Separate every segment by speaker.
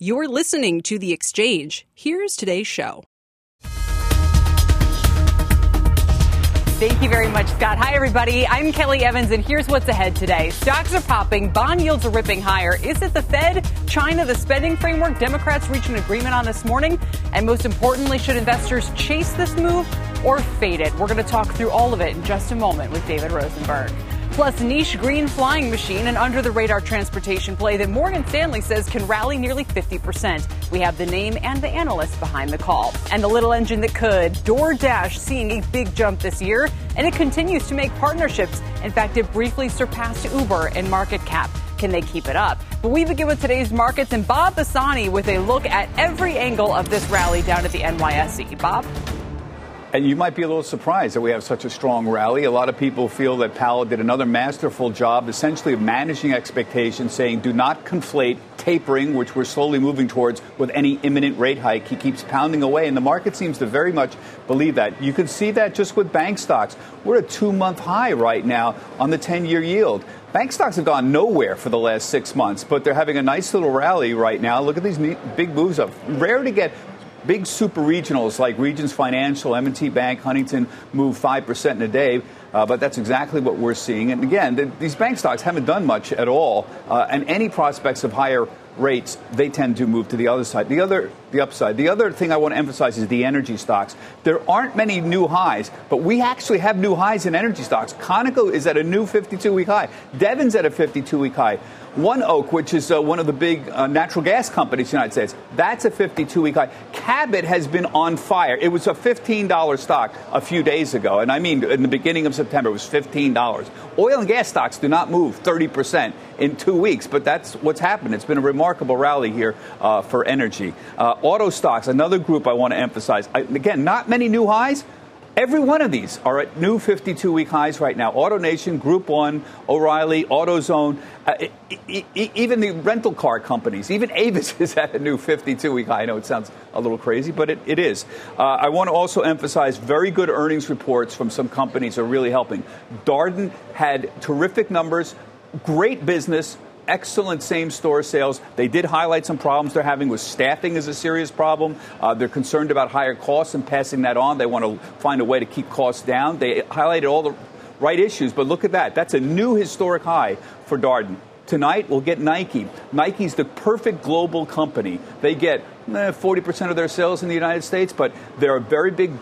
Speaker 1: You're listening to The Exchange. Here's today's show.
Speaker 2: Thank you very much, Scott. Hi, everybody. I'm Kelly Evans, and here's what's ahead today. Stocks are popping, bond yields are ripping higher. Is it the Fed, China, the spending framework Democrats reach an agreement on this morning? And most importantly, should investors chase this move or fade it? We're going to talk through all of it in just a moment with David Rosenberg. Plus, niche green flying machine and under the radar transportation play that Morgan Stanley says can rally nearly 50%. We have the name and the analyst behind the call. And the little engine that could, DoorDash seeing a big jump this year, and it continues to make partnerships. In fact, it briefly surpassed Uber in market cap. Can they keep it up? But we begin with today's markets and Bob Pisani with a look at every angle of this rally down at the NYSE. Bob?
Speaker 3: And you might be a little surprised that we have such a strong rally. A lot of people feel that Powell did another masterful job, essentially of managing expectations, saying do not conflate tapering, which we're slowly moving towards, with any imminent rate hike. He keeps pounding away, and the market seems to very much believe that. You can see that just with bank stocks. We're at a two month high right now on the 10 year yield. Bank stocks have gone nowhere for the last six months, but they're having a nice little rally right now. Look at these big moves up. Rare to get big super regionals like Regions Financial, M&T Bank, Huntington move 5% in a day. Uh, but that's exactly what we're seeing. And again, the, these bank stocks haven't done much at all. Uh, and any prospects of higher rates, they tend to move to the other side. The other, the upside. The other thing I want to emphasize is the energy stocks. There aren't many new highs, but we actually have new highs in energy stocks. Conoco is at a new 52-week high. Devon's at a 52-week high. ONEOK, which is uh, one of the big uh, natural gas companies in the United States, that's a 52 week high. Cabot has been on fire. It was a $15 stock a few days ago. And I mean, in the beginning of September, it was $15. Oil and gas stocks do not move 30% in two weeks, but that's what's happened. It's been a remarkable rally here uh, for energy. Auto stocks, another group I want to emphasize. I, again, not many new highs Every one of these are at new 52 week highs right now. AutoNation, Group One, O'Reilly, AutoZone, uh, even the rental car companies, even Avis is at a new 52 week high. I know it sounds a little crazy, but it, it is. Uh, I want to also emphasize very good earnings reports from some companies are really helping. Darden had terrific numbers, great business, excellent same store sales. They did highlight some problems they're having with staffing is a serious problem. Uh, they're concerned about higher costs and passing that on. They want to find a way to keep costs down. They highlighted all the right issues, but look at that. That's a new historic high for Darden. Tonight, we'll get Nike. Nike's the perfect global company. They get Eh, 40% of their sales in the United States, but they're a very big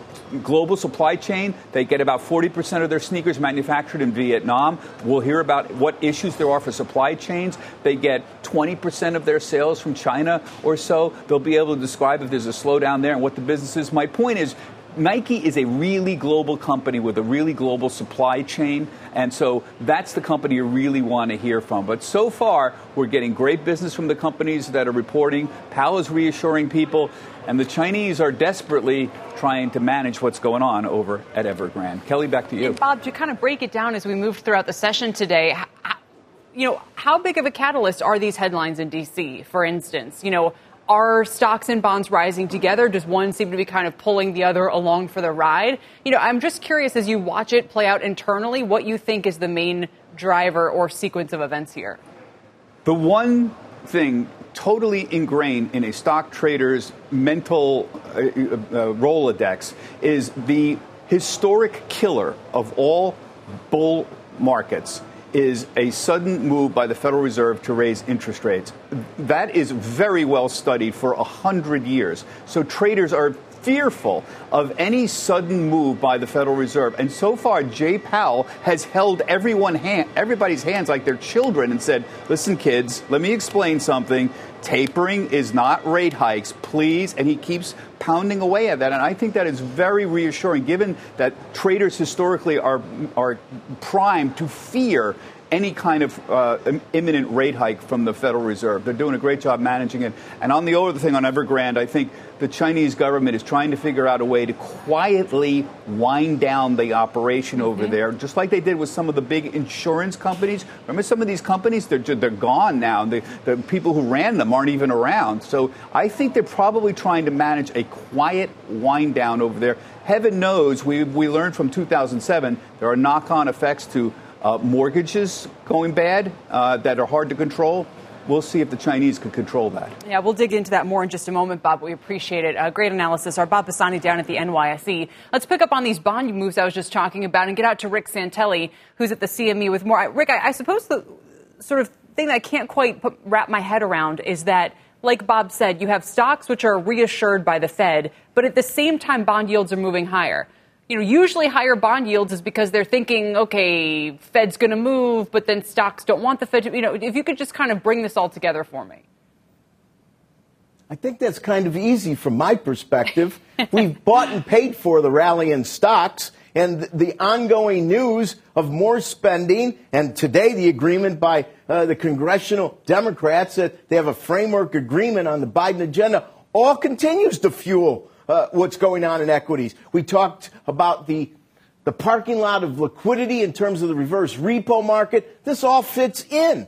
Speaker 3: global supply chain. They get about 40% of their sneakers manufactured in Vietnam. We'll hear about what issues there are for supply chains. They get 20% of their sales from China or so. They'll be able to describe if there's a slowdown there and what the business is. My point is, Nike is a really global company with a really global supply chain, and so that's the company you really want to hear from. But so far, we're getting great business from the companies that are reporting. Powell is reassuring people, and the Chinese are desperately trying to manage what's going on over at Evergrande. Kelly, back to you.
Speaker 2: And Bob, to kind of break it down as we move throughout the session today, you know, how big of a catalyst are these headlines in D.C., for instance? You know, are stocks and bonds rising together? Does one seem to be kind of pulling the other along for the ride? You know, I'm just curious as you watch it play out internally, what you think is the main driver or sequence of events here.
Speaker 3: The one thing totally ingrained in a stock trader's mental uh, uh, uh Rolodex is the historic killer of all bull markets is a sudden move by the Federal Reserve to raise interest rates. That is very well studied for a hundred years. So traders are fearful of any sudden move by the Federal Reserve. And so far, Jay Powell has held everyone hand, everybody's hands like they're children and said, listen, kids, let me explain something. Tapering is not rate hikes, please. And he keeps pounding away at that. And I think that is very reassuring, given that traders historically are, are primed to fear any kind of uh, imminent rate hike from the Federal Reserve. They're doing a great job managing it. And on the other thing on Evergrande, I think the Chinese government is trying to figure out a way to quietly wind down the operation over mm-hmm. there, just like they did with some of the big insurance companies. Remember, some of these companies they're they're gone now. The, the people who ran them aren't even around. So I think they're probably trying to manage a quiet wind down over there. Heaven knows, we we learned from 2007 there are knock-on effects to uh, mortgages going bad uh, that are hard to control we'll see if the Chinese can control that.
Speaker 2: Yeah, we'll dig into that more in just a moment, Bob. We appreciate it. Uh, great analysis. Our Bob Pisani down at the NYSE. Let's pick up on these bond moves I was just talking about and get out to Rick Santelli, who's at the CME with more. Rick, I, I suppose the sort of thing that I can't quite put, wrap my head around is that. Like Bob said, you have stocks which are reassured by the Fed, but at the same time, bond yields are moving higher you know, usually higher bond yields is because they're thinking, okay, Fed's going to move, but then stocks don't want the Fed to, you know, if you could just kind of bring this all together for me.
Speaker 4: I think that's kind of easy from my perspective. We've bought and paid for the rally in stocks and the ongoing news of more spending, and today the agreement by uh, the congressional Democrats that they have a framework agreement on the Biden agenda, all continues to fuel uh, what's going on in equities. We talked about the the parking lot of liquidity in terms of the reverse repo market. This all fits in.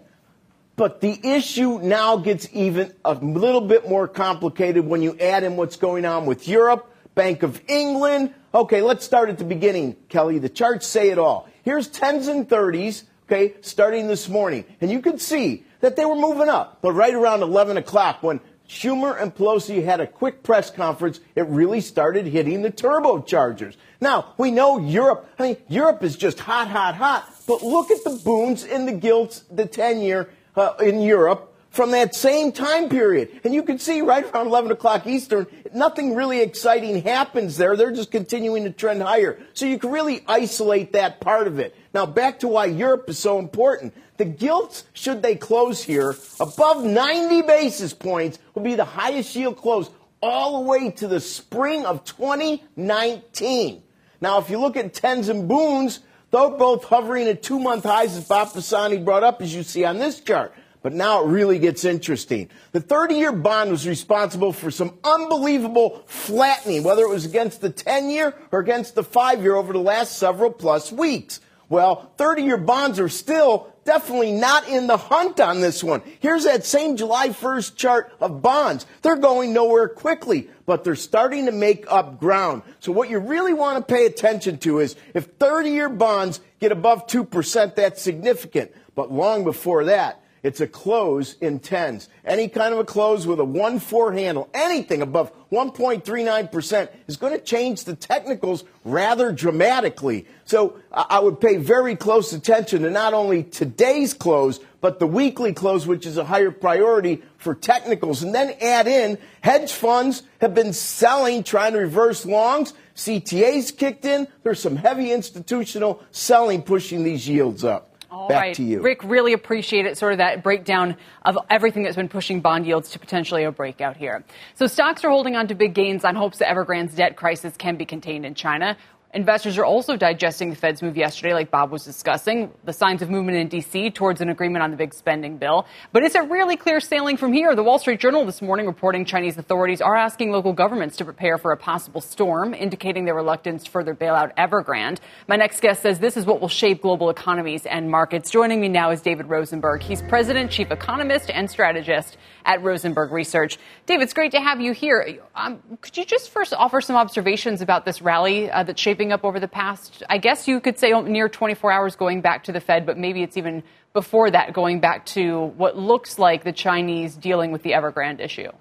Speaker 4: But the issue now gets even a little bit more complicated when you add in what's going on with Europe, Bank of England. Okay, let's start at the beginning, Kelly. The charts say it all. Here's 10s and 30s, okay, starting this morning. And you can see that they were moving up. But right around 11 o'clock, when Schumer and Pelosi had a quick press conference. It really started hitting the turbochargers. Now, we know Europe, I mean, Europe is just hot, hot, hot. But look at the bunds and the gilts, the 10 year uh, in Europe from that same time period. And you can see right around 11 o'clock Eastern, nothing really exciting happens there. They're just continuing to trend higher. So you can really isolate that part of it. Now, back to why Europe is so important. The gilts, should they close here, above 90 basis points, will be the highest yield close all the way to the spring of 2019. Now, if you look at tens and bunds, they're both hovering at two month highs, as Bob Pisani brought up, as you see on this chart. But now it really gets interesting. The 30 year bond was responsible for some unbelievable flattening, whether it was against the 10 year or against the 5 year over the last several plus weeks. Well, 30 year bonds are still definitely not in the hunt on this one. Here's that same July 1st chart of bonds. They're going nowhere quickly, but they're starting to make up ground. So what you really want to pay attention to is if 30 year bonds get above 2%, that's significant. But long before that, it's a close in tens. Any kind of a close with a 1 4 handle, anything above 1.39% is going to change the technicals rather dramatically. So I would pay very close attention to not only today's close, but the weekly close, which is a higher priority for technicals. And then add in hedge funds have been selling, trying to reverse longs. CTAs kicked in. There's some heavy institutional selling pushing these yields up.
Speaker 2: All
Speaker 4: Back
Speaker 2: right.
Speaker 4: to you.
Speaker 2: Rick, really appreciate it, sort of that breakdown of everything that's been pushing bond yields to potentially a breakout here. So stocks are holding on to big gains on hopes that Evergrande's debt crisis can be contained in China. Investors are also digesting the Fed's move yesterday, like Bob was discussing, the signs of movement in D.C. towards an agreement on the big spending bill. But is it really clear sailing from here? The Wall Street Journal this morning reporting Chinese authorities are asking local governments to prepare for a possible storm, indicating their reluctance to further bail out Evergrande. My next guest says this is what will shape global economies and markets. Joining me now is David Rosenberg. He's president, chief economist, and strategist at Rosenberg Research. David, it's great to have you here. Um, could you just first offer some observations about this rally uh, that's shaping up over the past, I guess you could say near 24 hours going back to the Fed, but maybe it's even before that going back to what looks like the Chinese dealing with the Evergrande issue?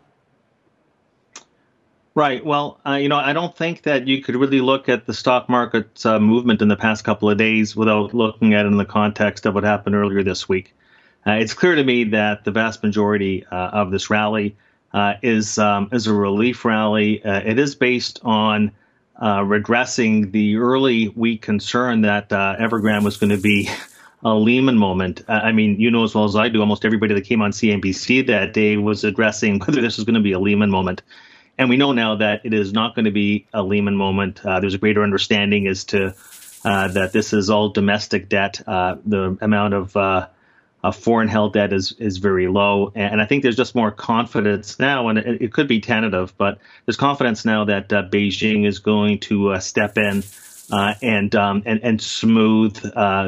Speaker 5: Right. Well, uh, you know, I don't think that you could really look at the stock market uh, movement in the past couple of days without looking at it in the context of what happened earlier this week. Uh, it's clear to me that the vast majority uh, of this rally uh, is um, is a relief rally. It is based on redressing the early week concern that Evergrande was going to be a Lehman moment. Uh, I mean, you know as well as I do, almost everybody that came on CNBC that day was addressing whether this was going to be a Lehman moment. And we know now that it is not going to be a Lehman moment. Uh, there's a greater understanding as to uh, that this is all domestic debt. The amount of uh, foreign held debt is is very low, and I think there's just more confidence now, and it, it could be tentative, but there's confidence now that uh, Beijing is going to uh, step in and, um, and and smooth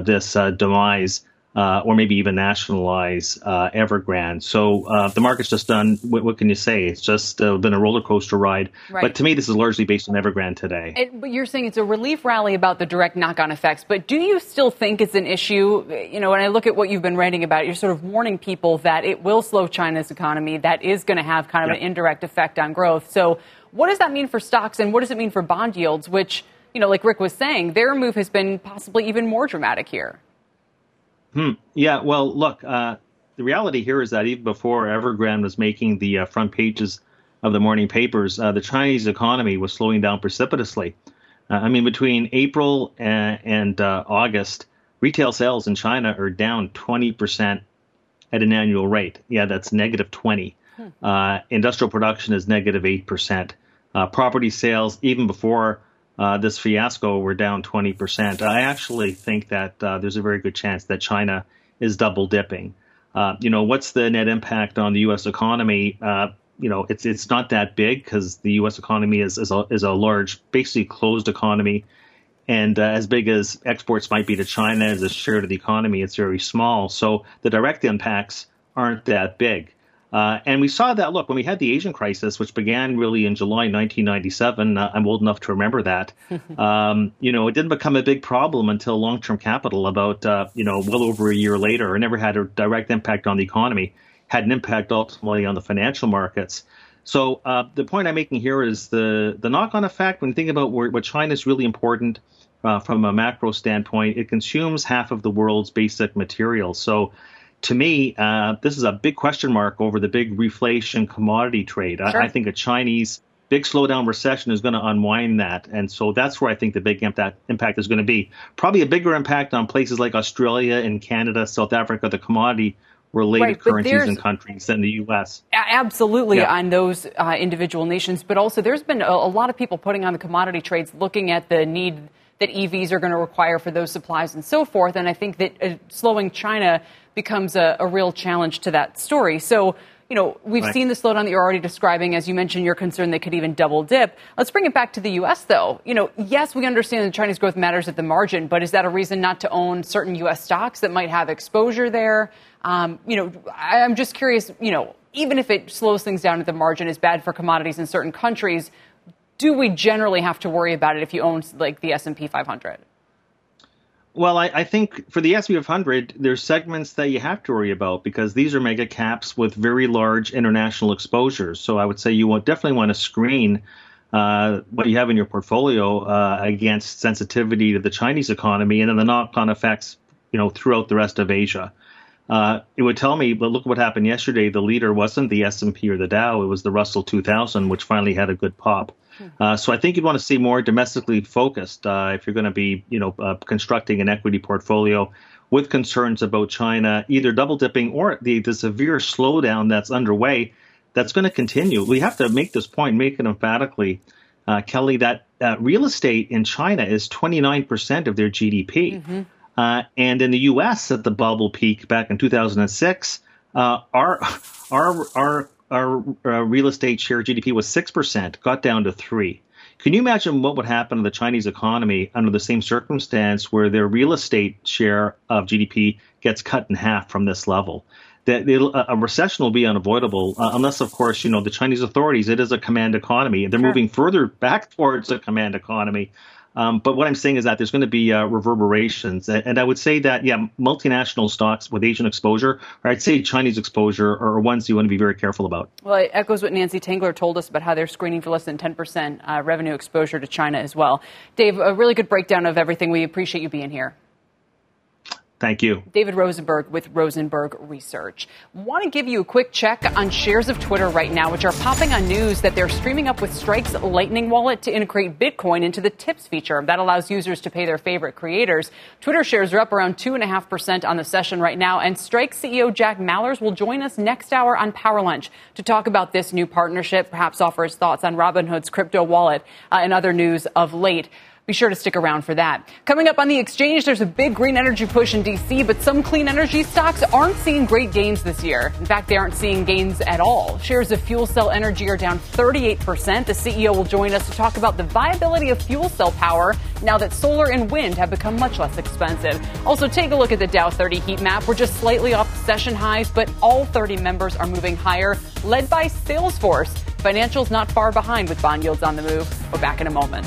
Speaker 5: this demise uh, or maybe even nationalize uh, Evergrande. So uh, the market's just done. What, what, can you say? It's just uh, been a roller coaster ride. Right. But to me, this is largely based on Evergrande today.
Speaker 2: It, but you're saying it's a relief rally about the direct knock-on effects. But do you still think it's an issue? You know, when I look at what you've been writing about, you're sort of warning people that it will slow China's economy. That is going to have kind of yep. an indirect effect on growth. So what does that mean for stocks, and what does it mean for bond yields? Which you know, like Rick was saying, their move has been possibly even more dramatic here.
Speaker 5: Hmm. Yeah. Well, look, uh, the reality here is that even before Evergrande was making the uh, front pages of the morning papers, uh, the Chinese economy was slowing down precipitously. Uh, I mean, between April and, and uh, August, retail sales in China are down 20% at an annual rate. Yeah, that's negative 20. Hmm. Uh, industrial production is negative 8%. property sales, even before uh, this fiasco, we're down 20%. I actually think that uh, there's a very good chance that China is double dipping. Uh, you know, what's the net impact on the U.S. economy? Uh, you know, it's it's not that big because the U.S. economy is is a, is a large, basically closed economy, and uh, as big as exports might be to China as a share of the economy, it's very small. So the direct impacts aren't that big. Uh, and we saw that look when we had the Asian crisis, which began really in July 1997. Uh, I'm old enough to remember that. um, you know, it didn't become a big problem until long-term capital, about uh, you know, well over a year later. It never had a direct impact on the economy. Had an impact ultimately on the financial markets. So uh, the point I'm making here is the the knock-on effect. When you think about where, what China is really important uh, from a macro standpoint, it consumes half of the world's basic materials. So to me, uh, this is a big question mark over the big reflation commodity trade. Sure. I, I, think a Chinese big slowdown recession is going to unwind that. And so that's where I think the big impact, impact is going to be. Probably a bigger impact on places like Australia and Canada, South Africa, the commodity related right, currencies and countries than the U.S.
Speaker 2: Absolutely yeah. on those uh, individual nations. But also, there's been a, a lot of people putting on the commodity trades looking at the need that EVs are going to require for those supplies and so forth. And I think that uh, slowing China becomes a, a, real challenge to that story. So, you know, we've right. seen the slowdown that you're already describing. As you mentioned, you're concerned they could even double dip. Let's bring it back to the U.S., though. You know, yes, we understand that Chinese growth matters at the margin, but is that a reason not to own certain U.S. stocks that might have exposure there? Um, you know, I'm just curious, you know, even if it slows things down at the margin, is bad for commodities in certain countries, do we generally have to worry about it if you own like the S&P 500?
Speaker 5: Well, I, I, think for the S&P 500, there's segments that you have to worry about because these are mega caps with very large international exposures. So I would say you want, definitely want to screen uh, what you have in your portfolio uh, against sensitivity to the Chinese economy and then the knock-on effects, you know, throughout the rest of Asia. Uh, it would tell me, but look what happened yesterday. The leader wasn't the S&P or the Dow; it was the Russell 2000, which finally had a good pop. Uh, so I think you'd want to see more domestically focused uh, if you're going to be, you know, uh, constructing an equity portfolio with concerns about China either double dipping or the, the severe slowdown that's underway that's going to continue. We have to make this point, make it emphatically, uh, Kelly, that uh, real estate in China is 29% of their GDP. Mm-hmm. Uh, and in the U.S., at the bubble peak back in 2006, our our our our uh, real estate share GDP was 6%, got down to 3 Can you imagine what would happen to the Chinese economy under the same circumstance where their real estate share of GDP gets cut in half from this level? That a recession will be unavoidable, uh, unless, of course, you know the Chinese authorities. It is a command economy. They're sure. moving further back towards a command economy. Um, but what I'm saying is that there's going to be uh, reverberations, and I would say that yeah, multinational stocks with Asian exposure, or I'd say Chinese exposure, are ones you want to be very careful about.
Speaker 2: Well, it echoes what Nancy Tengler told us about how they're screening for less than 10% uh, revenue exposure to China as well. Dave, a really good breakdown of everything. We appreciate you being here.
Speaker 5: Thank you.
Speaker 2: David Rosenberg with Rosenberg Research. Want to give you a quick check on shares of Twitter right now, which are popping on news that they're streaming up with Strike's Lightning Wallet to integrate Bitcoin into the tips feature. That allows users to pay their favorite creators. Twitter shares are up around 2.5% on the session right now, and Strike CEO Jack Mallers will join us next hour on Power Lunch to talk about this new partnership, perhaps offer his thoughts on Robinhood's crypto wallet uh, and other news of late. Be sure to stick around for that. Coming up on the exchange, there's a big green energy push in DC, but some clean energy stocks aren't seeing great gains this year. In fact, they aren't seeing gains at all. Shares of fuel cell energy are down 38%. The CEO will join us to talk about the viability of fuel cell power now that solar and wind have become much less expensive. Also, take a look at the Dow 30 heat map. We're just slightly off session highs, but all 30 members are moving higher, led by Salesforce. Financials not far behind with bond yields on the move. We're back in a moment.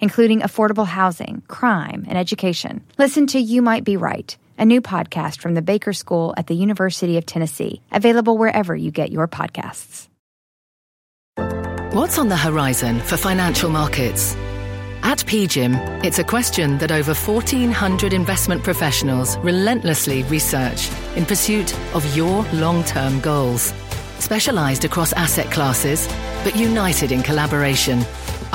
Speaker 6: including affordable housing, crime, and education. Listen to You Might Be Right, a new podcast from the Baker School at the University of Tennessee, available wherever you get your podcasts.
Speaker 7: What's on the horizon for financial markets? At PGIM, it's a question that over 1,400 investment professionals relentlessly research in pursuit of your long term goals. Specialized across asset classes, but united in collaboration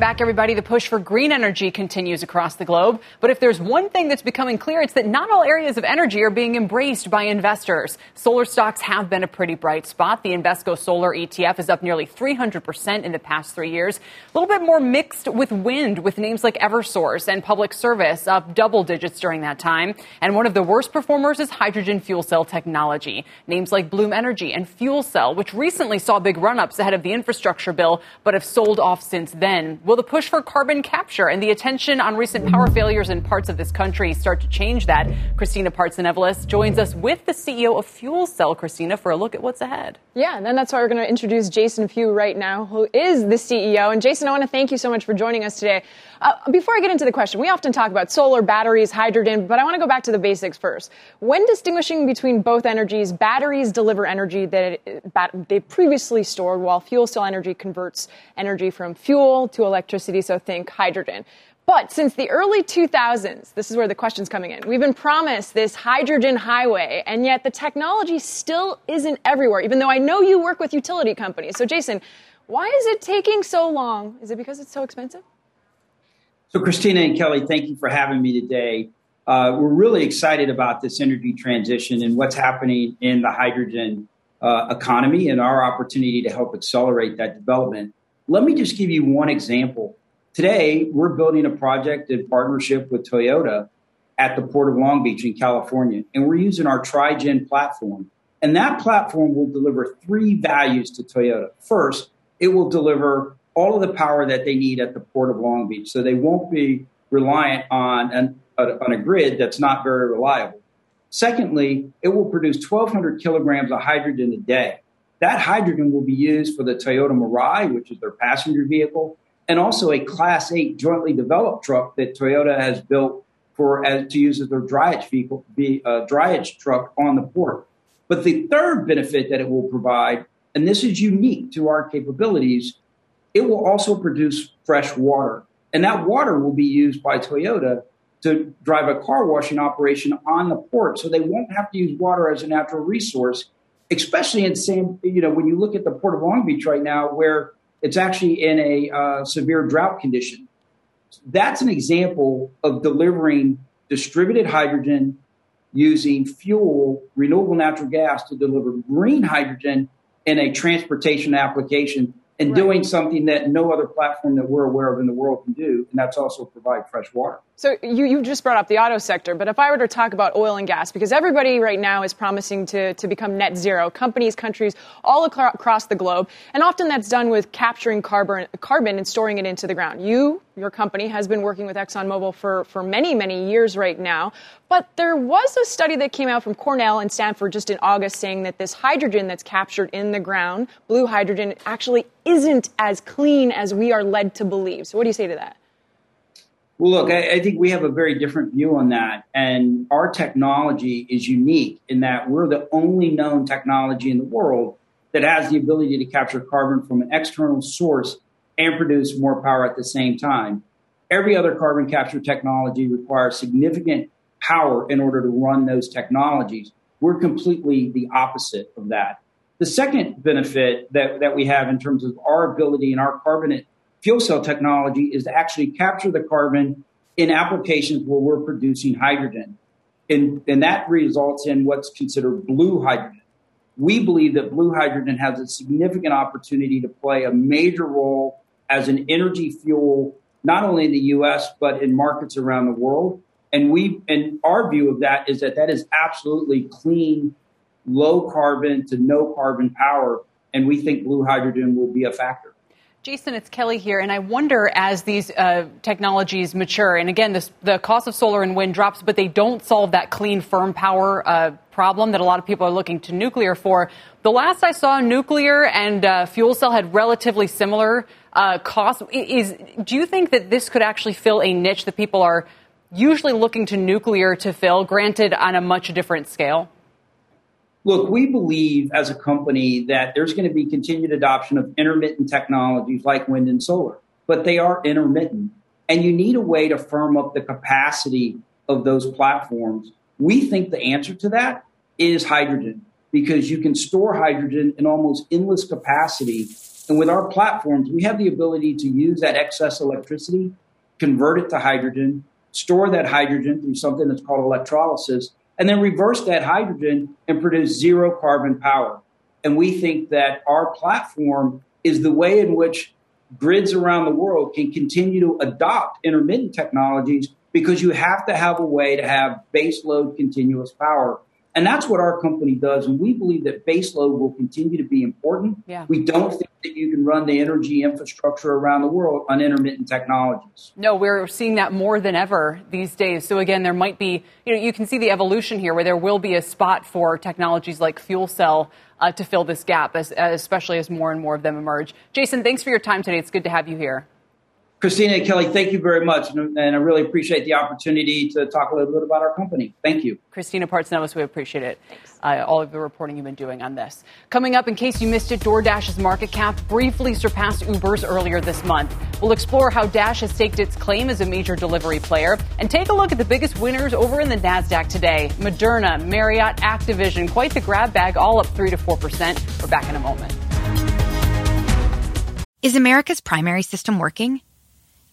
Speaker 2: Welcome back, everybody. The push for green energy continues across the globe. But if there's one thing that's becoming clear, it's that not all areas of energy are being embraced by investors. Solar stocks have been a pretty bright spot. The Invesco Solar ETF is up nearly 300% in the past three years. A little bit more mixed with wind, with names like Eversource and Public Service up double digits during that time. And one of the worst performers is hydrogen fuel cell technology. Names like Bloom Energy and Fuel Cell, which recently saw big run ups ahead of the infrastructure bill, but have sold off since then. Will the push for carbon capture and the attention on recent power failures in parts of this country start to change that? Christina Partsinevelos joins us with the CEO of Fuel Cell, Christina, for a look at what's ahead.
Speaker 8: Yeah, and then that's why we're going to introduce Jason Few right now, who is the CEO. And Jason, I want to thank you so much for joining us today. Uh, before I get into the question, we often talk about solar, batteries, hydrogen, but I want to go back to the basics first. When distinguishing between both energies, batteries deliver energy that it, they previously stored, while fuel cell energy converts energy from fuel to electricity, so think hydrogen. But since the early 2000s, this is where the question's coming in. We've been promised this hydrogen highway, and yet the technology still isn't everywhere, even though I know you work with utility companies. So, Jason, why is it taking so long? Is it because it's so expensive?
Speaker 9: So, Christina and Kelly, thank you for having me today. Uh, we're really excited about this energy transition and what's happening in the hydrogen uh, economy and our opportunity to help accelerate that development. Let me just give you one example. Today, we're building a project in partnership with Toyota at the Port of Long Beach in California, and we're using our Tri-gen platform. And that platform will deliver three values to Toyota. First, it will deliver all of the power that they need at the Port of Long Beach. So they won't be reliant on, an, on a grid that's not very reliable. Secondly, it will produce 1,200 kilograms of hydrogen a day. That hydrogen will be used for the Toyota Mirai, which is their passenger vehicle, and also a Class 8 jointly developed truck that Toyota has built for as, to use as their drayage vehicle, be uh, drayage truck on the port. But the third benefit that it will provide, and this is unique to our capabilities, it will also produce fresh water. And that water will be used by Toyota to drive a car washing operation on the port. So they won't have to use water as a natural resource, especially in same, you know, when you look at the Port of Long Beach right now, where it's actually in a uh, severe drought condition. That's an example of delivering distributed hydrogen using fuel, renewable natural gas to deliver green hydrogen in a transportation application and right. doing something that no other platform that we're aware of in the world can do, and that's also provide fresh water.
Speaker 8: So you, you just brought up the auto sector, but if I were to talk about oil and gas, because everybody right now is promising to, to become net zero, companies, countries all across the globe, and often that's done with capturing carbon, carbon and storing it into the ground. You, your company, has been working with ExxonMobil for, for many, many years right now, but there was a study that came out from Cornell and Stanford just in August saying that this hydrogen that's captured in the ground, blue hydrogen, actually isn't as clean as we are led to believe. So what do you say to that?
Speaker 9: Well, look, I, I, think we have a very different view on that. And our technology is unique in that we're the only known technology in the world that has the ability to capture carbon from an external source and produce more power at the same time. Every other carbon capture technology requires significant power in order to run those technologies. We're completely the opposite of that. The second benefit that, that we have in terms of our ability and our carbonate fuel cell technology is to actually capture the carbon in applications where we're producing hydrogen. And, and that results in what's considered blue hydrogen. We believe that blue hydrogen has a significant opportunity to play a major role as an energy fuel, not only in the US, but in markets around the world. And we, and our view of that is that that is absolutely clean, low carbon to no carbon power. And we think blue hydrogen will be a factor.
Speaker 2: Jason, it's Kelly here, and I wonder as these uh, technologies mature, and again, this, the cost of solar and wind drops, but they don't solve that clean, firm power uh, problem that a lot of people are looking to nuclear for. The last I saw, nuclear and uh, fuel cell had relatively similar uh, costs. Is do you think that this could actually fill a niche that people are usually looking to nuclear to fill? Granted, on a much different scale.
Speaker 9: Look, we believe as a company that there's going to be continued adoption of intermittent technologies like wind and solar, but they are intermittent. And you need a way to firm up the capacity of those platforms. We think the answer to that is hydrogen because you can store hydrogen in almost endless capacity. And with our platforms, we have the ability to use that excess electricity, convert it to hydrogen, store that hydrogen through something that's called electrolysis, and then reverse that hydrogen and produce zero carbon power. And we think that our platform is the way in which grids around the world can continue to adopt intermittent technologies because you have to have a way to have baseload continuous power. And that's what our company does. And we believe that baseload will continue to be important. Yeah. We don't think that you can run the energy infrastructure around the world on intermittent technologies.
Speaker 2: No, we're seeing that more than ever these days. So again, there might be, you know, you can see the evolution here where there will be a spot for technologies like fuel cell uh, to fill this gap, as, especially as more and more of them emerge. Jason, thanks for your time today. It's good to have you here.
Speaker 9: Christina and Kelly, thank you very much. And I really appreciate the opportunity to talk a little bit about our company. Thank you.
Speaker 2: Christina Partsinevelos, we appreciate it. Uh, all of the reporting you've been doing on this. Coming up, in case you missed it, DoorDash's market cap briefly surpassed Uber's earlier this month. We'll explore how Dash has staked its claim as a major delivery player and take a look at the biggest winners over in the NASDAQ today. Moderna, Marriott, Activision, quite the grab bag, all up 3 to 4%. We're back in a moment.
Speaker 6: Is America's primary system working?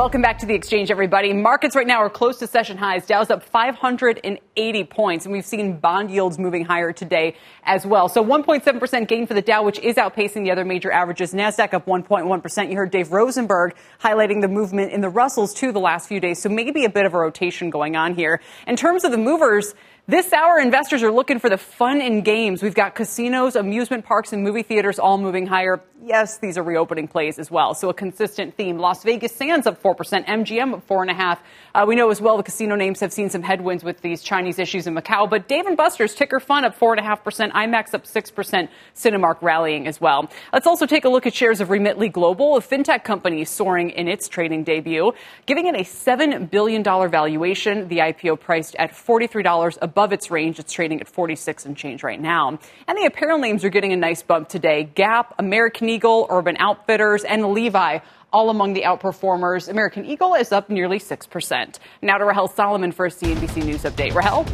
Speaker 2: Welcome back to the exchange, everybody. Markets right now are close to session highs. Dow's up 580 points, and we've seen bond yields moving higher today as well. So 1.7% gain for the Dow, which is outpacing the other major averages. NASDAQ up 1.1%. You heard Dave Rosenberg highlighting the movement in the Russells too the last few days. So maybe a bit of a rotation going on here. In terms of the movers, this hour, investors are looking for the fun and games. We've got casinos, amusement parks, and movie theaters all moving higher. Yes, these are reopening plays as well. So a consistent theme. Las Vegas Sands up 4%, MGM up 4.5. Uh, we know as well the casino names have seen some headwinds with these Chinese issues in Macau, but Dave and Buster's ticker fun up 4.5%, IMAX up 6%, Cinemark rallying as well. Let's also take a look at shares of Remitly Global, a fintech company soaring in its trading debut, giving it a $7 billion valuation. The IPO priced at $43 above above its range. It's trading at 46 and change right now. And the apparel names are getting a nice bump today. Gap, American Eagle, Urban Outfitters, and Levi all among the outperformers. American Eagle is up nearly 6%. Now to Rahel Solomon for a CNBC News update. Rahel?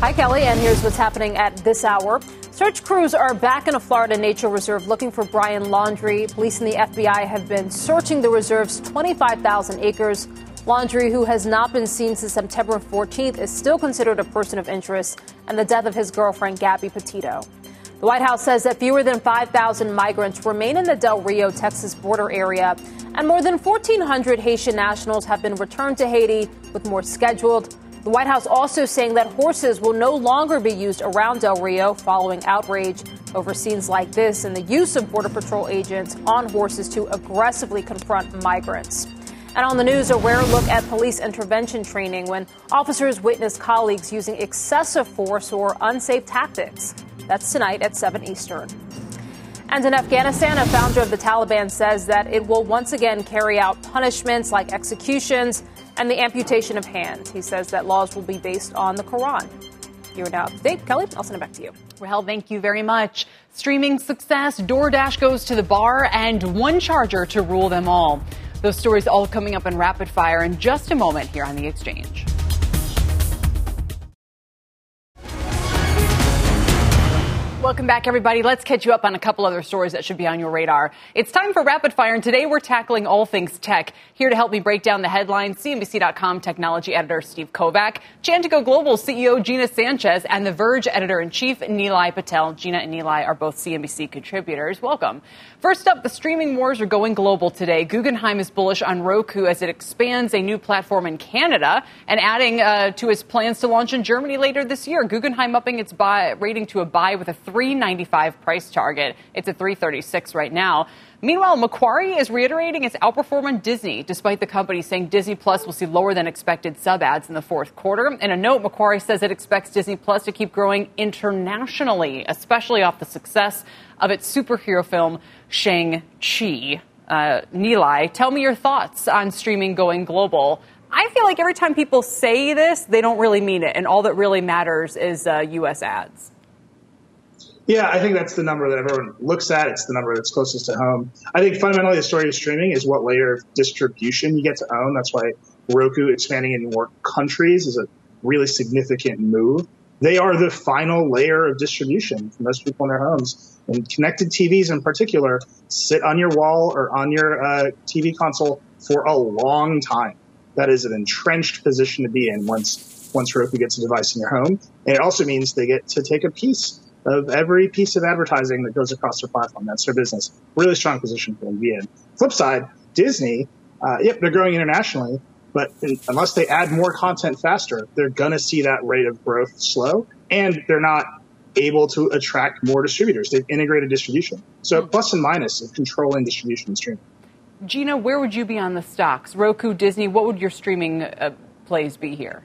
Speaker 10: Hi, Kelly, and here's what's happening at this hour. Search crews are back in a Florida nature reserve looking for Brian Laundrie. Police and the FBI have been searching the reserve's 25,000 acres. Laundrie, who has not been seen since September 14th, is still considered a person of interest, and the death of his girlfriend, Gabby Petito. The White House says that fewer than 5,000 migrants remain in the Del Rio, Texas border area, and more than 1,400 Haitian nationals have been returned to Haiti, with more scheduled. The White House also saying that horses will no longer be used around Del Rio following outrage over scenes like this and the use of Border Patrol agents on horses to aggressively confront migrants. And on the news, a rare look at police intervention training when officers witness colleagues using excessive force or unsafe tactics. That's tonight at 7 Eastern. And in Afghanistan, a founder of the Taliban says that it will once again carry out punishments like executions and the amputation of hands. He says that laws will be based on the Quran. Here now, Dave Kelly, I'll send it back to you.
Speaker 2: Rahel, thank you very much. Streaming success, DoorDash goes to the bar, and one charger to rule them all. Those stories all coming up in rapid fire in just a moment here on the exchange. Welcome back, everybody. Let's catch you up on a couple other stories that should be on your radar. It's time for Rapid Fire, and today we're tackling all things tech. Here to help me break down the headlines, CNBC.com technology editor Steve Kovach, Chantico Global CEO Gina Sanchez, and The Verge editor in chief Nilay Patel. Gina and Nilay are both CNBC contributors. Welcome. First up, the streaming wars are going global today. Guggenheim is bullish on Roku as it expands a new platform in Canada and adding uh, to its plans to launch in Germany later this year. Guggenheim upping its buy rating to a buy with a 395 price target. It's at 336 right now. Meanwhile, Macquarie is reiterating its outperformance on Disney, despite the company saying Disney Plus will see lower than expected sub adds in the fourth quarter. In a note, Macquarie says it expects Disney Plus to keep growing internationally, especially off the success of its superhero film, Shang-Chi. Uh, tell me your thoughts on streaming going global. I feel like every time people say this, they don't really mean it, and all that really matters is uh, U.S. adds.
Speaker 11: Yeah, I think that's the number that everyone looks at. It's the number that's closest to home. I think fundamentally the story of streaming is what layer of distribution you get to own. That's why Roku expanding in more countries is a really significant move. They are the final layer of distribution for most people in their homes. And connected TVs in particular sit on your wall or on your uh, TV console for a long time. That is an entrenched position to be in once once Roku gets a device in your home. And it also means they get to take a piece of every piece of advertising that goes across their platform. That's their business. Really strong position for them to be in. Flip side, Disney, uh, yep, they're growing internationally, but unless they add more content faster, they're going to see that rate of growth slow, and they're not able to attract more distributors. They've integrated distribution. So plus and minus of controlling distribution and streaming.
Speaker 2: Gina, where would you be on the stocks? Roku, Disney, what would your streaming uh, plays be here?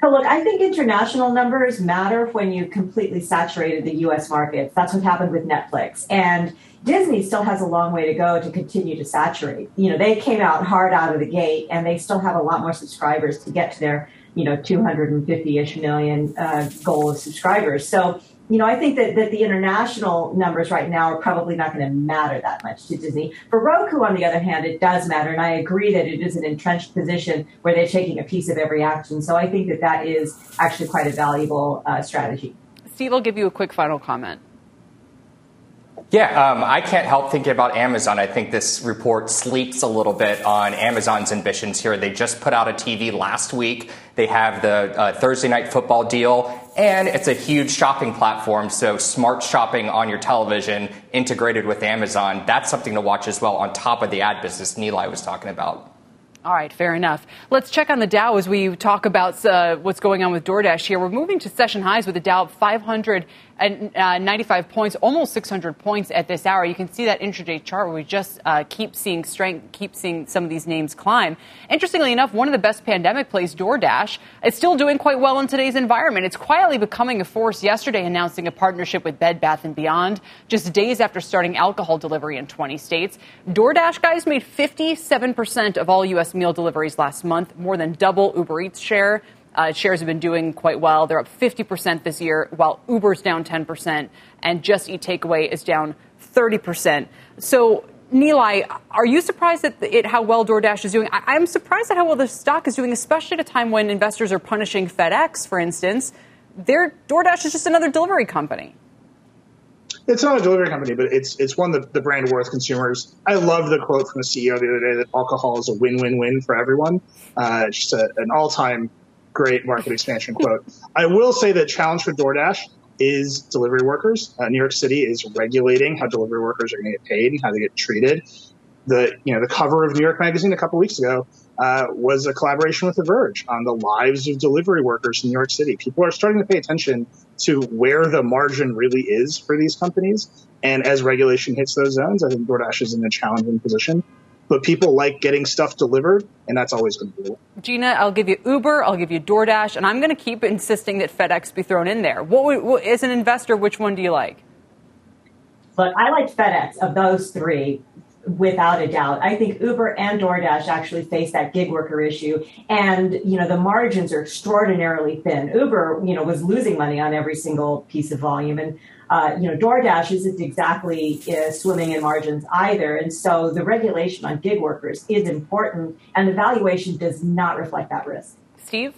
Speaker 12: So look, I think international numbers matter when you completely saturated the US markets. That's what happened with Netflix. And Disney still has a long way to go to continue to saturate. You know, they came out hard out of the gate and they still have a lot more subscribers to get to their, you know, 250-ish million uh, goal of subscribers. So you know, I think that, that the international numbers right now are probably not going to matter that much to Disney. For Roku, on the other hand, it does matter. And I agree that it is an entrenched position where they're taking a piece of every action. So I think that that is actually quite a valuable uh, strategy.
Speaker 2: Steve, I'll give you a quick final comment.
Speaker 13: Yeah, um, I can't help thinking about Amazon. I think this report sleeps a little bit on Amazon's ambitions here. They just put out a TV last week. They have the uh, Thursday night football deal, and it's a huge shopping platform. So, smart shopping on your television integrated with Amazon. That's something to watch as well on top of the ad business Nilay was talking about.
Speaker 2: All right, fair enough. Let's check on the Dow as we talk about uh, what's going on with DoorDash here. We're moving to session highs with the Dow 500 at uh, 95 points, almost 600 points at this hour. You can see that intraday chart where we just uh, keep seeing strength, keep seeing some of these names climb. Interestingly enough, one of the best pandemic plays, DoorDash, is still doing quite well in today's environment. It's quietly becoming a force yesterday, announcing a partnership with Bed Bath & Beyond just days after starting alcohol delivery in 20 states. DoorDash, guys, made 57% of all U.S. meal deliveries last month, more than double Uber Eats' share. Uh, shares have been doing quite well. They're up 50% this year, while Uber's down 10%, and Just Eat Takeaway is down 30%. So, Nilay, are you surprised at it, how well DoorDash is doing? I, am surprised at how well the stock is doing, especially at a time when investors are punishing FedEx, for instance. Their DoorDash is just another delivery company.
Speaker 11: It's not a delivery company, but it's it's one that the brand worth consumers. I love the quote from the CEO the other day that alcohol is a win-win-win for everyone. Uh, just a, an all-time great market expansion quote. I will say that challenge for DoorDash is delivery workers. Uh, New York City is regulating how delivery workers are going to get paid and how they get treated. The you know the cover of New York Magazine a couple weeks ago uh, was a collaboration with The Verge on the lives of delivery workers in New York City. People are starting to pay attention to where the margin really is for these companies. And as regulation hits those zones, I think DoorDash is in a challenging position. But people like getting stuff delivered, and that's always going to be.
Speaker 2: Gina, I'll give you Uber, I'll give you DoorDash, and I'm going to keep insisting that FedEx be thrown in there. What, what, as an investor, which one do you like?
Speaker 12: Look, I like FedEx of those three without a doubt. I think Uber and DoorDash actually face that gig worker issue. And, you know, the margins are extraordinarily thin. Uber, you know, was losing money on every single piece of volume. And, uh, you know, DoorDash isn't exactly uh, swimming in margins either. And so the regulation on gig workers is important, and the valuation does not reflect that risk.
Speaker 2: Steve?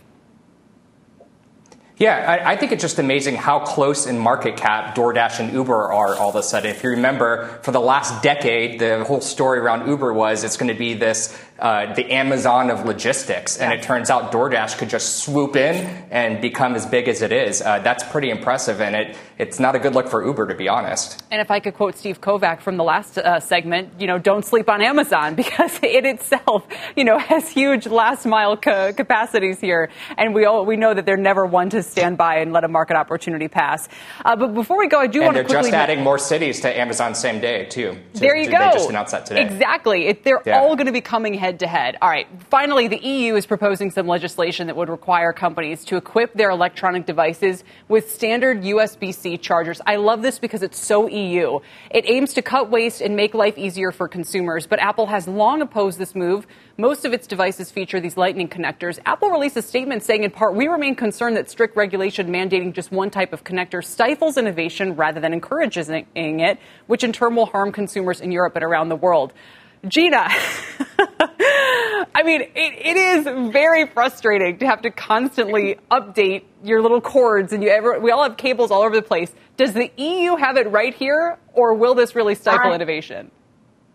Speaker 13: Yeah, I, I, think it's just amazing how close in market cap DoorDash and Uber are all of a sudden. If you remember, for the last decade, the whole story around Uber was it's going to be this uh, the Amazon of logistics, and it turns out DoorDash could just swoop in and become as big as it is. Uh, that's pretty impressive, and it it's not a good look for Uber, to be honest.
Speaker 2: And if I could quote Steve Kovach from the last uh, segment, you know, don't sleep on Amazon because it itself, you know, has huge last mile ca- capacities here, and we all we know that they're never one to stand by and let a market opportunity pass. Uh, but before we go, I do
Speaker 13: want
Speaker 2: to
Speaker 13: quickly. just adding more cities to Amazon same day too.
Speaker 2: To, there you
Speaker 13: to,
Speaker 2: go.
Speaker 13: They just announced that today.
Speaker 2: Exactly. It, they're yeah. all going to be coming head head to head. All right. Finally, the EU is proposing some legislation that would require companies to equip their electronic devices with standard USB C chargers. I love this because it's so EU. It aims to cut waste and make life easier for consumers, but Apple has long opposed this move. Most of its devices feature these lightning connectors. Apple released a statement saying, in part, we remain concerned that strict regulation mandating just one type of connector stifles innovation rather than encourages it, which in turn will harm consumers in Europe and around the world. Gina, I mean, it, it is very frustrating to have to constantly update your little cords, and you ever, we all have cables all over the place. Does the EU have it right here, or will this really stifle I, innovation?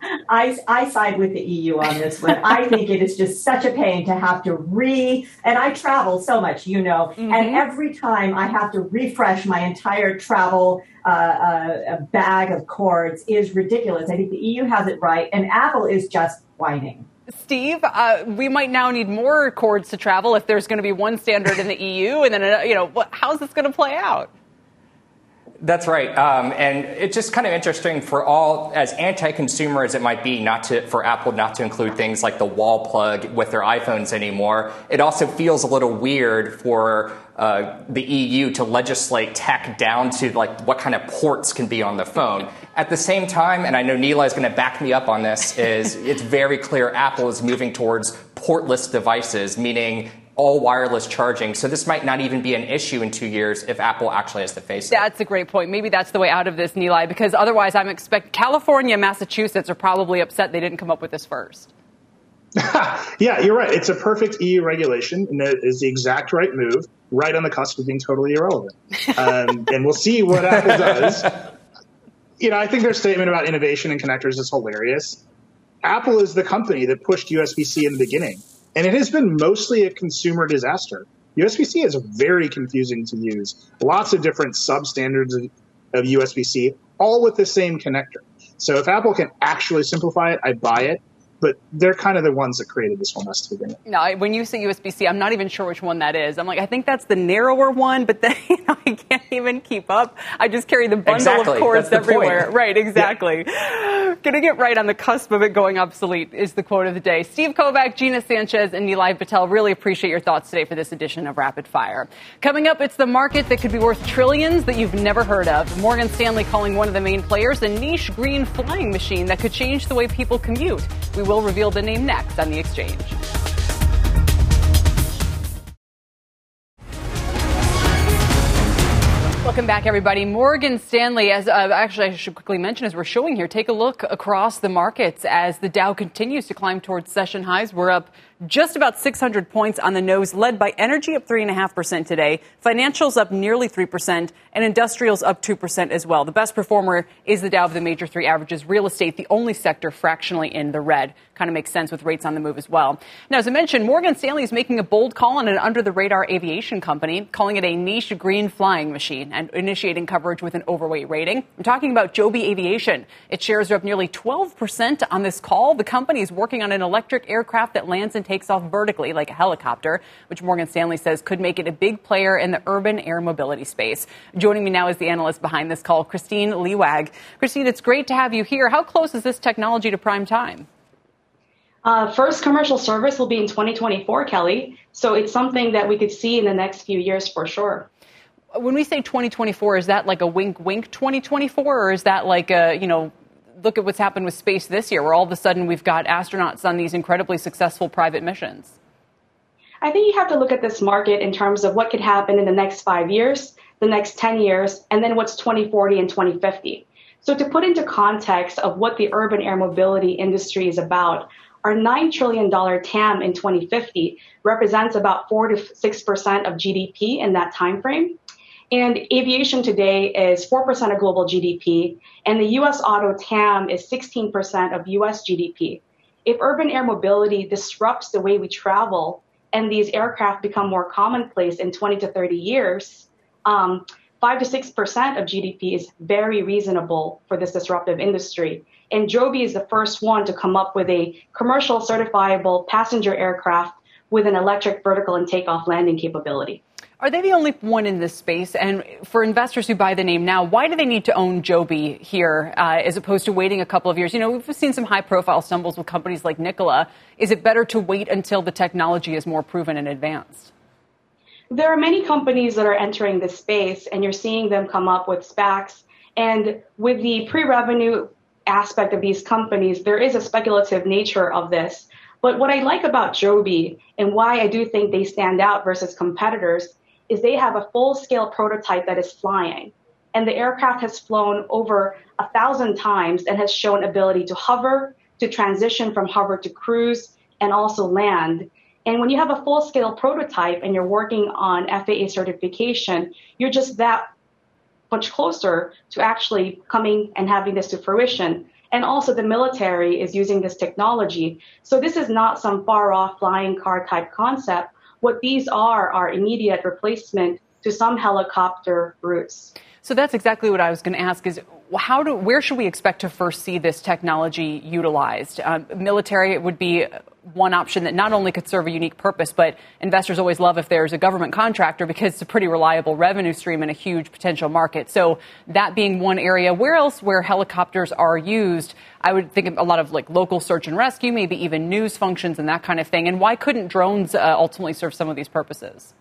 Speaker 12: I, I side with the EU on this one. I think it is just such a pain to have to re, and I travel so much, you know, mm-hmm. and every time I have to refresh my entire travel uh, uh, bag of cords is ridiculous. I think the EU has it right, and Apple is just whining.
Speaker 2: Steve, uh, we might now need more cords to travel if there's going to be one standard in the EU, and then uh, you know, how's this going to play out?
Speaker 13: That's right, um, and it's just kind of interesting for all as anti-consumer as it might be, not to for Apple not to include things like the wall plug with their iPhones anymore. It also feels a little weird for uh, the EU to legislate tech down to like what kind of ports can be on the phone. At the same time, and I know Nilay is going to back me up on this, is it's very clear Apple is moving towards portless devices, meaning all wireless charging. So this might not even be an issue in two years if Apple actually has to face
Speaker 2: it. That's a great point. Maybe that's the way out of this, Nilay, because otherwise I'm expect California, Massachusetts are probably upset they didn't come up with this first.
Speaker 11: yeah, you're right. It's a perfect EU regulation, and it is the exact right move, right on the cusp of being totally irrelevant. Um, and we'll see what Apple does. You know, I think their statement about innovation and connectors is hilarious. Apple is the company that pushed USB C in the beginning and it has been mostly a consumer disaster. USB C is very confusing to use. Lots of different substandards of, of USB C, all with the same connector. So if Apple can actually simplify it, I buy it but they're kind of the ones that created this one to begin with.
Speaker 2: No, when you say USB-C, I'm not even sure which one that is. I'm like, I think that's the narrower one, but then you know, I can't even keep up. I just carry the bundle
Speaker 13: exactly.
Speaker 2: of cords everywhere.
Speaker 13: Point.
Speaker 2: Right, exactly. Yeah. Gonna get right on the cusp of it going obsolete is the quote of the day. Steve Kovach, Gina Sanchez, and Nilay Patel really appreciate your thoughts today for this edition of Rapid Fire. Coming up, it's the market that could be worth trillions that you've never heard of. Morgan Stanley calling one of the main players a niche green flying machine that could change the way people commute. We will reveal the name next on the exchange. Welcome back, everybody. Morgan Stanley, as uh, actually I should quickly mention, as we're showing here, take a look across the markets as the Dow continues to climb towards session highs. We're up just about 600 points on the nose, led by energy up 3.5% today, financials up nearly 3%, and industrials up 2% as well. The best performer is the Dow of the major three averages. Real estate, the only sector fractionally in the red. Kind of makes sense with rates on the move as well. Now, as I mentioned, Morgan Stanley is making a bold call on an under the radar aviation company, calling it a niche green flying machine and initiating coverage with an overweight rating. I'm talking about Joby Aviation. Its shares are up nearly 12% on this call. The company is working on an electric aircraft that lands in takes off vertically like a helicopter, which Morgan Stanley says could make it a big player in the urban air mobility space. Joining me now is the analyst behind this call, Christine Liwag. Christine, it's great to have you here. How close is this technology to prime time?
Speaker 14: Uh, first commercial service will be in 2024, Kelly. So it's something that we could see in the next few years for sure.
Speaker 2: When we say 2024, is that like a wink, wink 2024, or is that like a, you know, look at what's happened with space this year, where all of a sudden we've got astronauts on these incredibly successful private missions?
Speaker 14: I think you have to look at this market in terms of what could happen in the next five years, the next 10 years, and then what's 2040 and 2050. So to put into context of what the urban air mobility industry is about, our $9 trillion TAM in 2050 represents about 4 to 6% of GDP in that time frame. And aviation today is 4% of global GDP, and the US auto TAM is 16% of US GDP. If urban air mobility disrupts the way we travel and these aircraft become more commonplace in 20 to 30 years, um, 5 to 6% of GDP is very reasonable for this disruptive industry. And Joby is the first one to come up with a commercial certifiable passenger aircraft with an electric vertical and takeoff landing capability.
Speaker 2: Are they the only one in this space? And for investors who buy the name now, why do they need to own Joby here uh, as opposed to waiting a couple of years? You know, we've seen some high profile stumbles with companies like Nikola. Is it better to wait until the technology is more proven and advanced?
Speaker 14: There are many companies that are entering this space, and you're seeing them come up with SPACs. And with the pre revenue aspect of these companies, there is a speculative nature of this. But what I like about Joby and why I do think they stand out versus competitors is they have a full scale prototype that is flying. And the aircraft has flown over a thousand times and has shown ability to hover, to transition from hover to cruise, and also land. And when you have a full scale prototype and you're working on FAA certification, you're just that much closer to actually coming and having this to fruition. And also the military is using this technology. So this is not some far off flying car type concept. What these are are immediate replacement to some helicopter routes.
Speaker 2: So that's exactly what I was going to ask is how do where should we expect to first see this technology utilized? Um, military would be one option that not only could serve a unique purpose, but investors always love if there's a government contractor because it's a pretty reliable revenue stream and a huge potential market. So that being one area, where else where helicopters are used? I would think a lot of like local search and rescue, maybe even news functions and that kind of thing. And why couldn't drones uh, ultimately serve some of these purposes?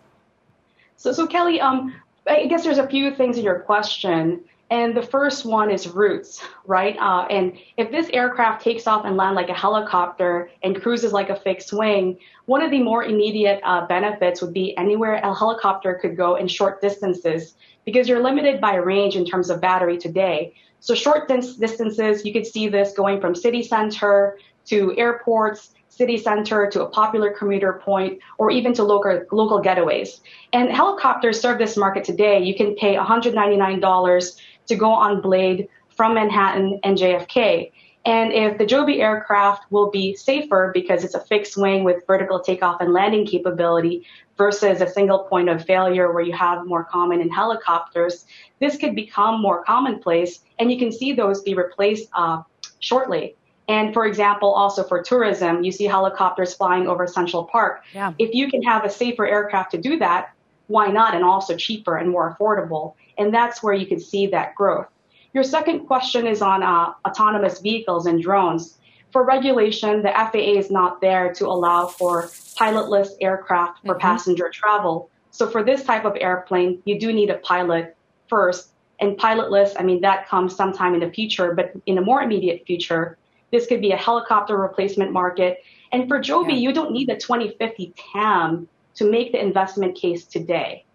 Speaker 14: So, so Kelly, um, I guess there's a few things in your question. And the first one is routes, right? Uh, and if this aircraft takes off and lands like a helicopter and cruises like a fixed wing, one of the more immediate uh, benefits would be anywhere a helicopter could go in short distances because you're limited by range in terms of battery today. So short distances, you could see this going from city center to airports city center to a popular commuter point or even to local, local getaways. And helicopters serve this market today. You can pay $199 to go on Blade from Manhattan and JFK. And if the Joby aircraft will be safer because it's a fixed wing with vertical takeoff and landing capability versus a single point of failure where you have more common in helicopters, this could become more commonplace and you can see those be replaced uh, shortly. And for example, also for tourism, you see helicopters flying over Central Park. Yeah. If you can have a safer aircraft to do that, why not? And also cheaper and more affordable. And that's where you can see that growth. Your second question is on uh, autonomous vehicles and drones. For regulation, the FAA is not there to allow for pilotless aircraft for mm-hmm. passenger travel. So for this type of airplane, you do need a pilot first. And pilotless, I mean, that comes sometime in the future, but in the more immediate future, this could be a helicopter replacement market. And for Joby, yeah. you don't need the 2050 TAM to make the investment case today.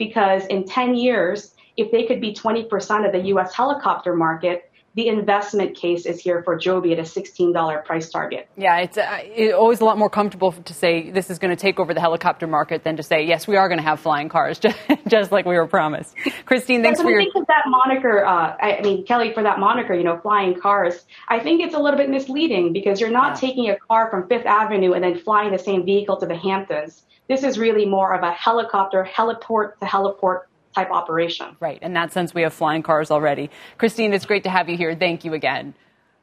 Speaker 14: because in 10 years, if they could be 20% of the US helicopter market, the investment case is here for Joby at a $16 price target.
Speaker 2: Yeah, it's, uh, it's always a lot more comfortable to say this is going to take over the helicopter market than to say, yes, we are going to have flying cars, just, just like we were promised. Christine, thanks for your.
Speaker 14: I think that moniker, uh, I mean, Kelly, for that moniker, you know, flying cars, I think it's a little bit misleading because you're not yeah. taking a car from Fifth Avenue and then flying the same vehicle to the Hamptons. This is really more of a helicopter, heliport to heliport type operation.
Speaker 2: Right. In that sense, we have flying cars already. Christine, it's great to have you here. Thank you again.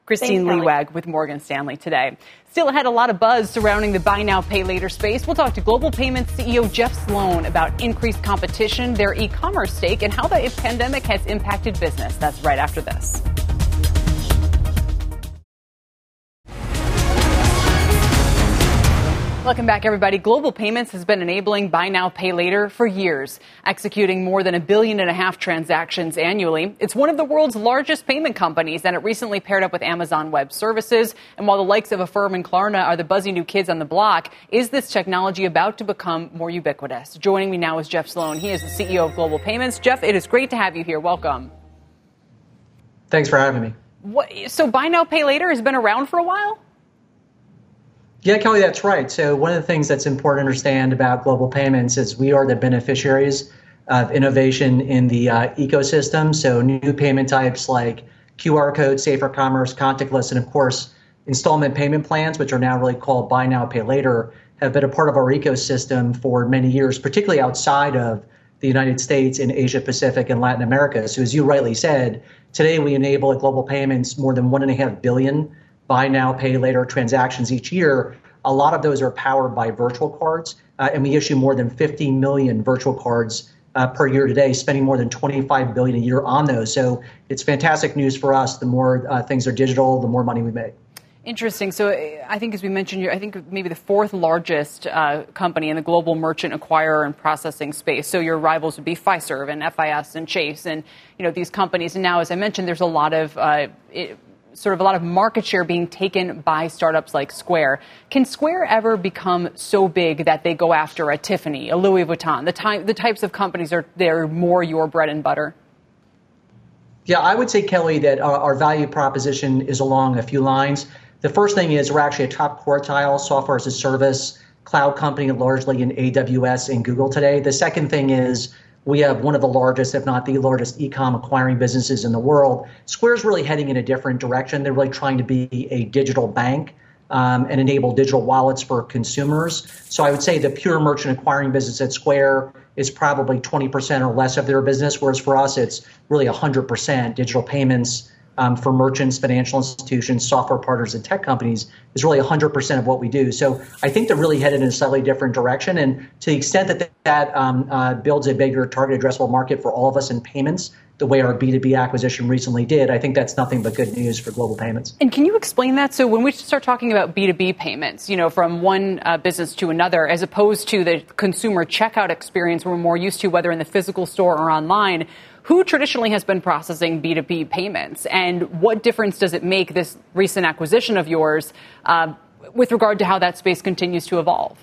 Speaker 2: Christine
Speaker 14: Thanks,
Speaker 2: Liwag with Morgan Stanley today. Still had a lot of buzz surrounding the buy now, pay later space. We'll talk to Global Payments CEO Jeff Sloan about increased competition, their e commerce stake, and how the pandemic has impacted business. That's right after this. Welcome back, everybody. Global Payments has been enabling buy now, pay later for years, executing more than a billion and a half transactions annually. It's one of the world's largest payment companies, and it recently paired up with Amazon Web Services. And while the likes of Affirm and Klarna are the buzzy new kids on the block, is this technology about to become more ubiquitous? Joining me now is Jeff Sloan. He is the CEO of Global Payments. Jeff, it is great to have you here. Welcome.
Speaker 15: Thanks for having me.
Speaker 2: What, so, buy now, pay later has been around for a while?
Speaker 15: Yeah, Kelly, that's right. So, one of the things that's important to understand about global payments is we are the beneficiaries of innovation in the uh, ecosystem. So, new payment types like QR code, safer commerce, contactless, and of course, installment payment plans, which are now really called buy now, pay later, have been a part of our ecosystem for many years, particularly outside of the United States in Asia Pacific and Latin America. So, as you rightly said, today we enable at Global Payments more than one and a half billion buy now, pay later transactions each year. A lot of those are powered by virtual cards, uh, and we issue more than 50 million virtual cards uh, per year today, spending more than 25 billion a year on those. So it's fantastic news for us. The more uh, things are digital, the more money we make.
Speaker 2: Interesting. So uh, I think, as we mentioned, I think maybe the fourth largest uh, company in the global merchant acquirer and processing space. So your rivals would be Fiserv and FIS and Chase, and you know these companies. And now, as I mentioned, there's a lot of uh, sort of a lot of market share being taken by startups like Square. Can Square ever become so big that they go after a Tiffany, a Louis Vuitton? The, ty- the types of companies are they're more your bread and butter.
Speaker 15: Yeah, I would say, Kelly, that our, our value proposition is along a few lines. The first thing is we're actually a top quartile software as a service cloud company, largely in AWS and Google today. The second thing is we have one of the largest, if not the largest, e-com acquiring businesses in the world. Square's really heading in a different direction. They're really trying to be a digital bank um, and enable digital wallets for consumers. So I would say the pure merchant acquiring business at Square is probably 20% or less of their business, whereas for us it's really 100% digital payments um, for merchants, financial institutions, software partners, and tech companies is really 100% of what we do. So I think they're really headed in a slightly different direction. And to the extent that that um, uh, builds a bigger target addressable market for all of us in payments, the way our B2B acquisition recently did, I think that's nothing but good news for global payments.
Speaker 2: And can you explain that? So when we start talking about B2B payments, you know, from one uh, business to another, as opposed to the consumer checkout experience we're more used to, whether in the physical store or online, who traditionally has been processing B2B payments, and what difference does it make this recent acquisition of yours uh, with regard to how that space continues to evolve?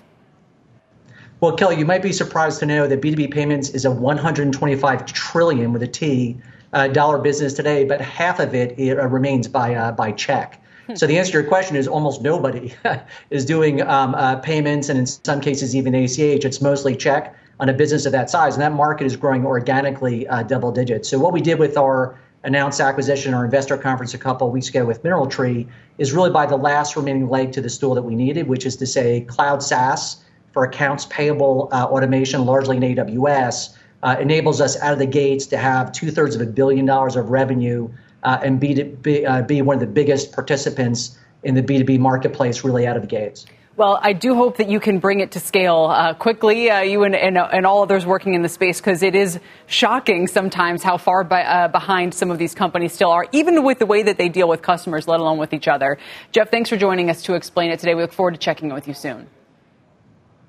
Speaker 15: Well, Kelly, you might be surprised to know that B2B payments is a 125 trillion with a T uh, dollar business today, but half of it, it uh, remains by uh, by check. Hmm. So the answer to your question is almost nobody is doing um, uh, payments, and in some cases even ACH. It's mostly check on a business of that size. And that market is growing organically uh, double digits. So what we did with our announced acquisition, our investor conference a couple weeks ago with MineralTree, is really by the last remaining leg to the stool that we needed, which is to say cloud SaaS for accounts payable uh, automation, largely in AWS, uh, enables us out of the gates to have two thirds of a billion dollars of revenue uh, and be, be, uh, be one of the biggest participants in the B2B marketplace really out of the gates.
Speaker 2: Well, I do hope that you can bring it to scale uh, quickly, uh, you and, and, and, all others working in the space, because it is shocking sometimes how far by, uh, behind some of these companies still are, even with the way that they deal with customers, let alone with each other. Jeff, thanks for joining us to explain it today. We look forward to checking in with you soon.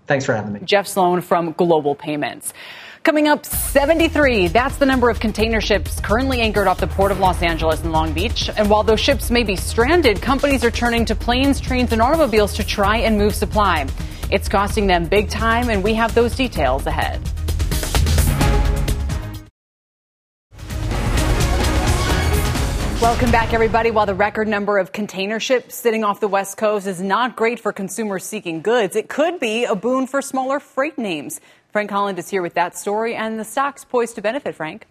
Speaker 15: Thanks for having me.
Speaker 2: Jeff Sloan from Global Payments. Coming up, 73. That's the number of container ships currently anchored off the port of Los Angeles and Long Beach. And while those ships may be stranded, companies are turning to planes, trains, and automobiles to try and move supply. It's costing them big time, and we have those details ahead. Welcome back, everybody. While the record number of container ships sitting off the West Coast is not great for consumers seeking goods, it could be a boon for smaller freight names. Frank Holland is here with that story and the stocks poised to benefit, Frank.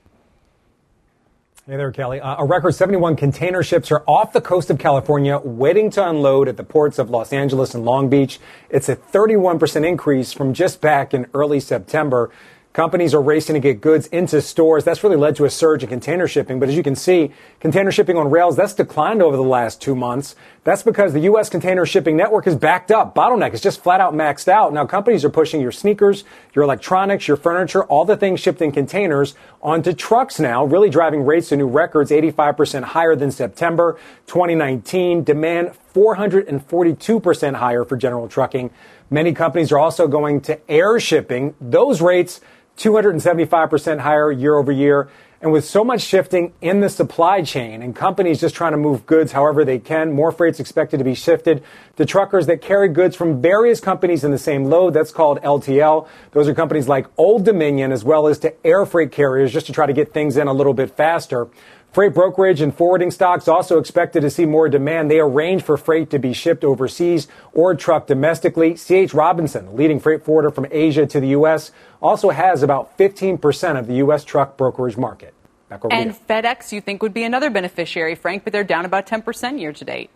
Speaker 16: Hey there, Kelly. Uh, a record 71 container ships are off the coast of California waiting to unload at the ports of Los Angeles and Long Beach. It's a 31% increase from just back in early September. Companies are racing to get goods into stores. That's really led to a surge in container shipping. But as you can see, container shipping on rails, that's declined over the last two months. That's because the U.S. container shipping network is backed up. Bottleneck is just flat out maxed out. Now companies are pushing your sneakers, your electronics, your furniture, all the things shipped in containers onto trucks now, really driving rates to new records, 85% higher than September 2019. Demand 442% higher for general trucking. Many companies are also going to air shipping. Those rates 275% higher year over year. And with so much shifting in the supply chain and companies just trying to move goods however they can, more freight's expected to be shifted to truckers that carry goods from various companies in the same load. That's called LTL. Those are companies like Old Dominion as well as to air freight carriers just to try to get things in a little bit faster. Freight brokerage and forwarding stocks also expected to see more demand. They arrange for freight to be shipped overseas or trucked domestically. C.H. Robinson, leading freight forwarder from Asia to the U.S., also has about 15% of the U.S. truck brokerage market.
Speaker 2: and you. FedEx, you think, would be another beneficiary, Frank, but they're down about 10% year to date.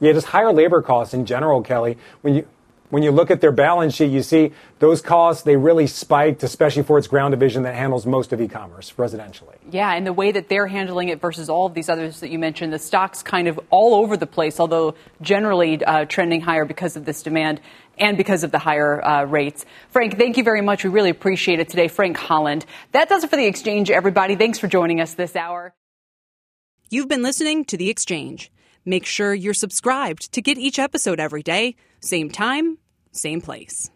Speaker 16: Yeah, just higher labor costs in general, Kelly. When you when you look at their balance sheet, you see those costs, they really spiked, especially for its ground division that handles most of e commerce residentially.
Speaker 2: Yeah, and the way that they're handling it versus all of these others that you mentioned, the stock's kind of all over the place, although generally uh, trending higher because of this demand and because of the higher uh, rates. Frank, thank you very much. We really appreciate it today. Frank Holland. That does it for the exchange, everybody. Thanks for joining us this hour.
Speaker 1: You've been listening to The Exchange. Make sure you're subscribed to get each episode every day, same time, same place.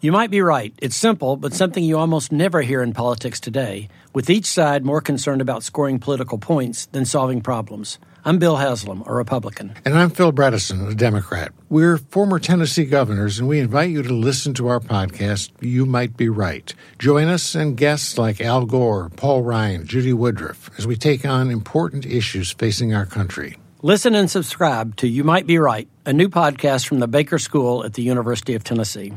Speaker 17: You might be right. It's simple, but something you almost never hear in politics today, with each side more concerned about scoring political points than solving problems. I'm Bill Haslam, a Republican.
Speaker 18: And I'm Phil Bredesen, a Democrat. We're former Tennessee governors, and we invite you to listen to our podcast, You Might Be Right. Join us and guests like Al Gore, Paul Ryan, Judy Woodruff, as we take on important issues facing our country.
Speaker 17: Listen and subscribe to You Might Be Right, a new podcast from the Baker School at the University of Tennessee.